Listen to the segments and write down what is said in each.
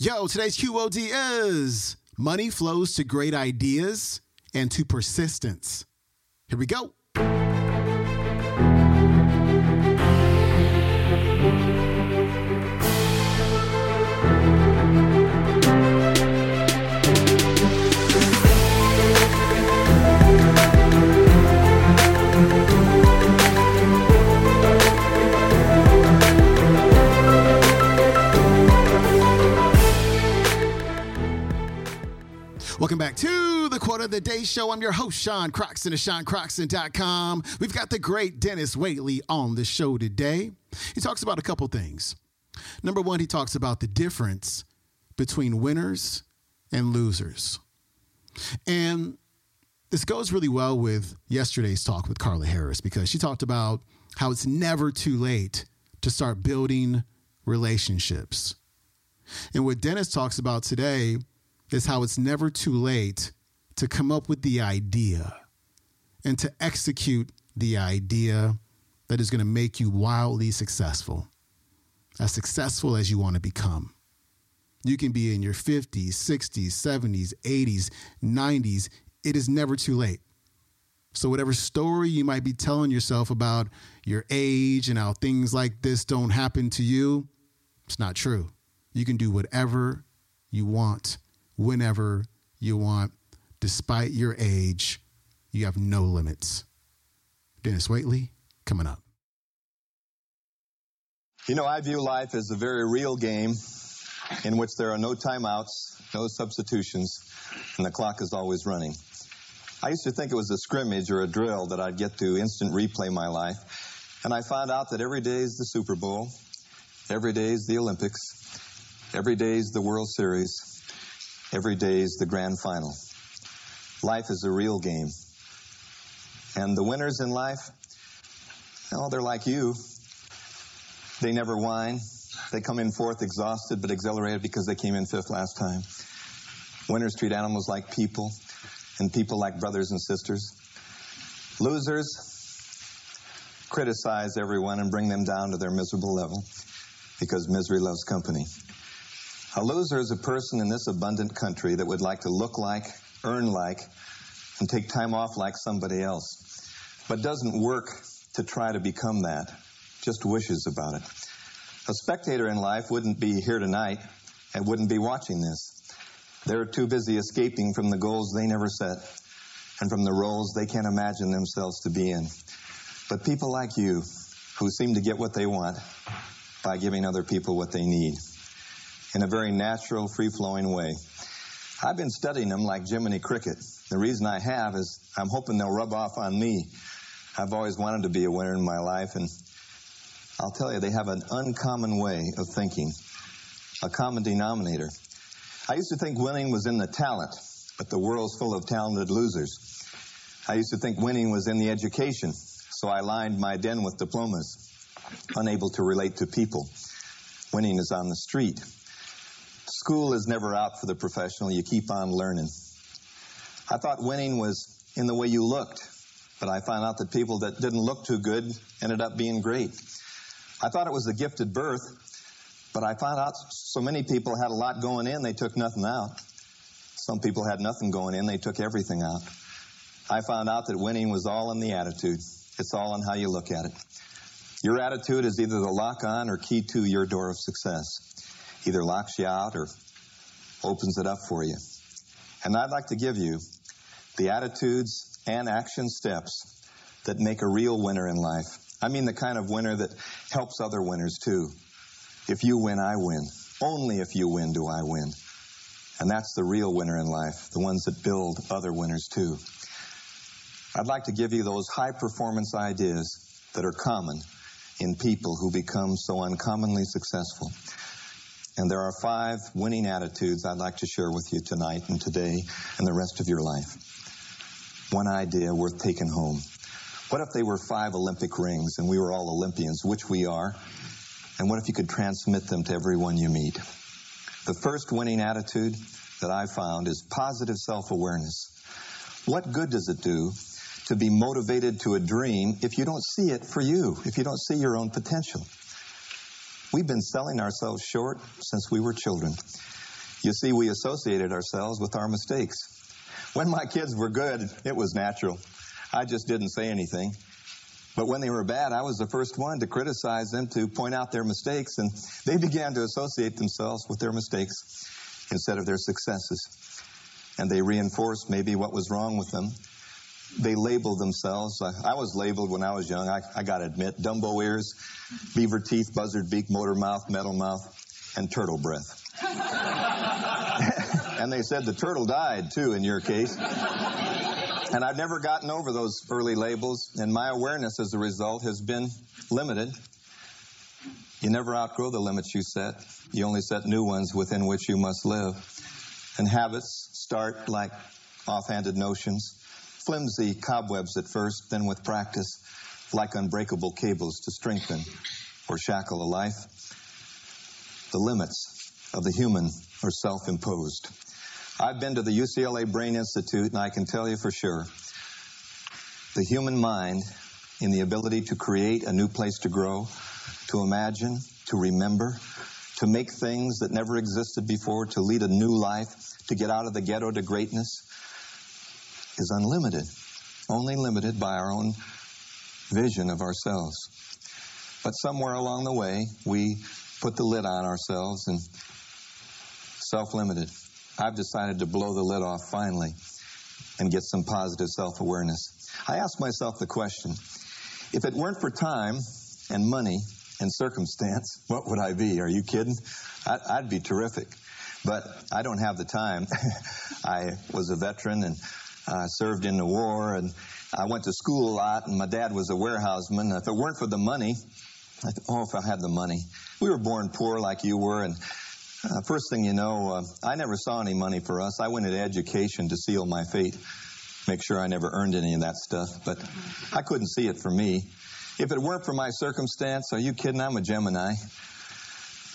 Yo, today's QOD is money flows to great ideas and to persistence. Here we go. Day Show. I'm your host, Sean Croxton of SeanCroxton.com. We've got the great Denis Waitley on the show today. He talks about a couple things. Number one, he talks about the difference between winners and losers. And this goes really well with yesterday's talk with Carla Harris because she talked about how it's never too late to start building relationships. And what Denis talks about today is how it's never too late to come up with the idea and to execute the idea that is going to make you wildly successful, as successful as you want to become. You can be in your 50s, 60s, 70s, 80s, 90s. It is never too late. So, whatever story you might be telling yourself about your age and how things like this don't happen to you, it's not true. You can do whatever you want whenever you want, despite your age. You have no limits. Denis Waitley, coming up. You know, I view life as a very real game in which there are no timeouts, no substitutions, and the clock is always running. I used to think it was a scrimmage or a drill that I'd get to instant replay my life, and I found out that every day is the Super Bowl, every day is the Olympics, every day is the World Series, Every day is the grand final. Life is a real game. And the winners in life, well, they're like you. They never whine. They come in fourth exhausted but exhilarated because they came in fifth last time. Winners treat animals like people and people like brothers and sisters. Losers criticize everyone and bring them down to their miserable level because misery loves company. A loser is a person in this abundant country that would like to look like, earn like, and take time off like somebody else, but doesn't work to try to become that, just wishes about it. A spectator in life wouldn't be here tonight and wouldn't be watching this. They're too busy escaping from the goals they never set and from the roles they can't imagine themselves to be in. But people like you, who seem to get what they want by giving other people what they need in a very natural, free flowing way. I've been studying them like Jiminy Cricket. The reason I have is I'm hoping they'll rub off on me. I've always wanted to be a winner in my life, and I'll tell you, they have an uncommon way of thinking, a common denominator. I used to think winning was in the talent, but the world's full of talented losers. I used to think winning was in the education, so I lined my den with diplomas, unable to relate to people. Winning is on the street. School is never out for the professional. You keep on learning. I thought winning was in the way you looked, but I found out that people that didn't look too good ended up being great. I thought it was a gifted birth, but I found out so many people had a lot going in, they took nothing out. Some people had nothing going in, they took everything out. I found out that winning was all in the attitude. It's all in how you look at it. Your attitude is either the lock on or key to your door of success either locks you out or opens it up for you. And I'd like to give you the attitudes and action steps that make a real winner in life. I mean, the kind of winner that helps other winners too. If you win, I win. Only if you win do I win. And that's the real winner in life, the ones that build other winners too. I'd like to give you those high performance ideas that are common in people who become so uncommonly successful. And there are five winning attitudes I'd like to share with you tonight and today and the rest of your life. One idea worth taking home. What if they were five Olympic rings and we were all Olympians, which we are? And what if you could transmit them to everyone you meet? The first winning attitude that I found is positive self awareness. What good does it do to be motivated to a dream if you don't see it for you, if you don't see your own potential? We've been selling ourselves short since we were children. You see, we associated ourselves with our mistakes. When my kids were good, it was natural. I just didn't say anything. But when they were bad, I was the first one to criticize them, to point out their mistakes, and they began to associate themselves with their mistakes instead of their successes. And they reinforced maybe what was wrong with them. They labeled themselves. I, I was labeled when I was young, I, I gotta admit, Dumbo ears, beaver teeth, buzzard beak, motor mouth, metal mouth, and turtle breath. and they said the turtle died too in your case. And I've never gotten over those early labels, and my awareness as a result has been limited. You never outgrow the limits you set. You only set new ones within which you must live. And habits start like offhanded notions, flimsy cobwebs at first, then with practice, like unbreakable cables to strengthen or shackle a life. The limits of the human are self imposed. I've been to the UCLA Brain Institute, and I can tell you for sure the human mind, in the ability to create a new place to grow, to imagine, to remember, to make things that never existed before, to lead a new life, to get out of the ghetto to greatness, is unlimited, only limited by our own vision of ourselves. But somewhere along the way, we put the lid on ourselves and self limited. I've decided to blow the lid off finally and get some positive self awareness. I ask myself the question if it weren't for time and money and circumstance, what would I be? Are you kidding? I'd, I'd be terrific. But I don't have the time. I was a veteran and uh, served in the war, and I went to school a lot, and my dad was a warehouseman. If it weren't for the money, I th- oh, if I had the money. We were born poor like you were, and uh, first thing you know, uh, I never saw any money for us. I went into education to seal my fate, make sure I never earned any of that stuff, but I couldn't see it for me. If it weren't for my circumstance, are you kidding? I'm a Gemini.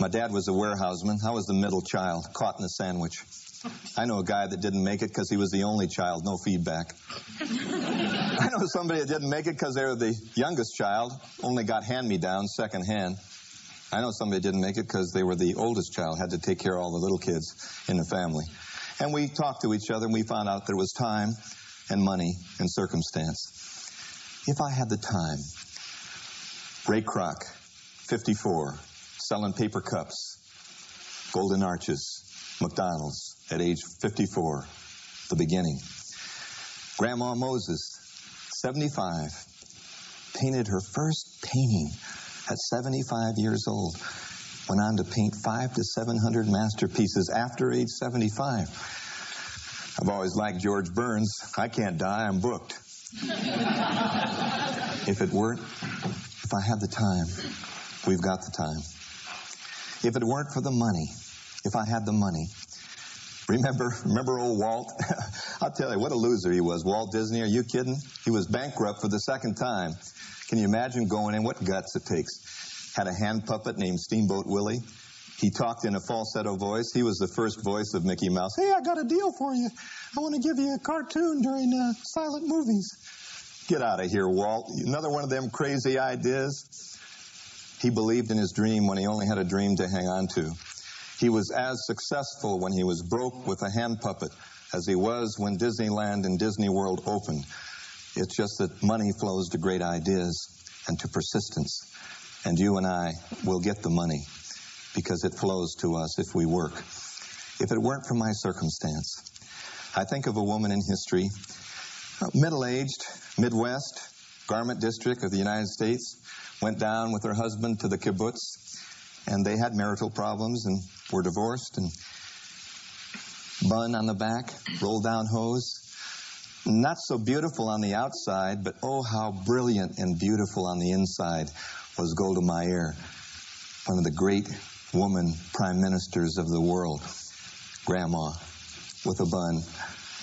My dad was a warehouseman. I was the middle child, caught in a sandwich. I know a guy that didn't make it because he was the only child, no feedback. I know somebody that didn't make it because they were the youngest child, only got hand me downs second hand. I know somebody didn't make it because they were the oldest child, had to take care of all the little kids in the family. And we talked to each other and we found out there was time and money and circumstance. If I had the time, Ray Kroc, 54, selling paper cups, golden arches, McDonald's at age 54, the beginning. Grandma Moses, 75, painted her first painting at 75 years old, went on to paint five to 700 masterpieces after age 75. I've always liked George Burns. I can't die, I'm booked. if it weren't, if I had the time, we've got the time. If it weren't for the money, if I had the money, Remember, remember old Walt? I'll tell you, what a loser he was. Walt Disney, are you kidding? He was bankrupt for the second time. Can you imagine going in? What guts it takes. Had a hand puppet named Steamboat Willie. He talked in a falsetto voice. He was the first voice of Mickey Mouse. Hey, I got a deal for you. I want to give you a cartoon during uh, silent movies. Get out of here, Walt. Another one of them crazy ideas. He believed in his dream when he only had a dream to hang on to. He was as successful when he was broke with a hand puppet as he was when Disneyland and Disney World opened. It's just that money flows to great ideas and to persistence. And you and I will get the money because it flows to us if we work. If it weren't for my circumstance, I think of a woman in history, middle aged, Midwest, garment district of the United States, went down with her husband to the kibbutz, and they had marital problems and were divorced, and bun on the back, roll down hose, not so beautiful on the outside, but oh, how brilliant and beautiful on the inside was Golda Meir, one of the great woman prime ministers of the world. Grandma with a bun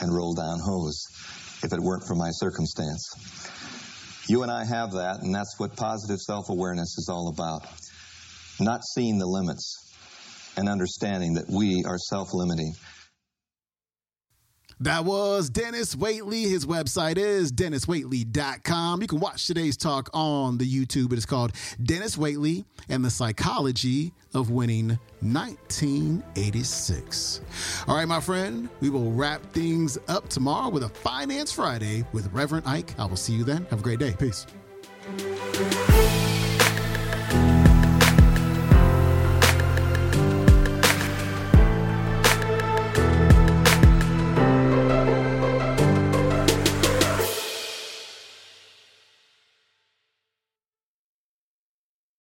and roll down hose, if it weren't for my circumstance. You and I have that, and that's what positive self awareness is all about. Not seeing the limits and understanding that we are self limiting That was Denis Waitley. His website is deniswaitley.com. You can watch today's talk on the YouTube. It is called Denis Waitley and the Psychology of Winning 1986. All right, my friend, we will wrap things up tomorrow with a Finance Friday with Reverend Ike. I will see you then. Have a great day. Peace.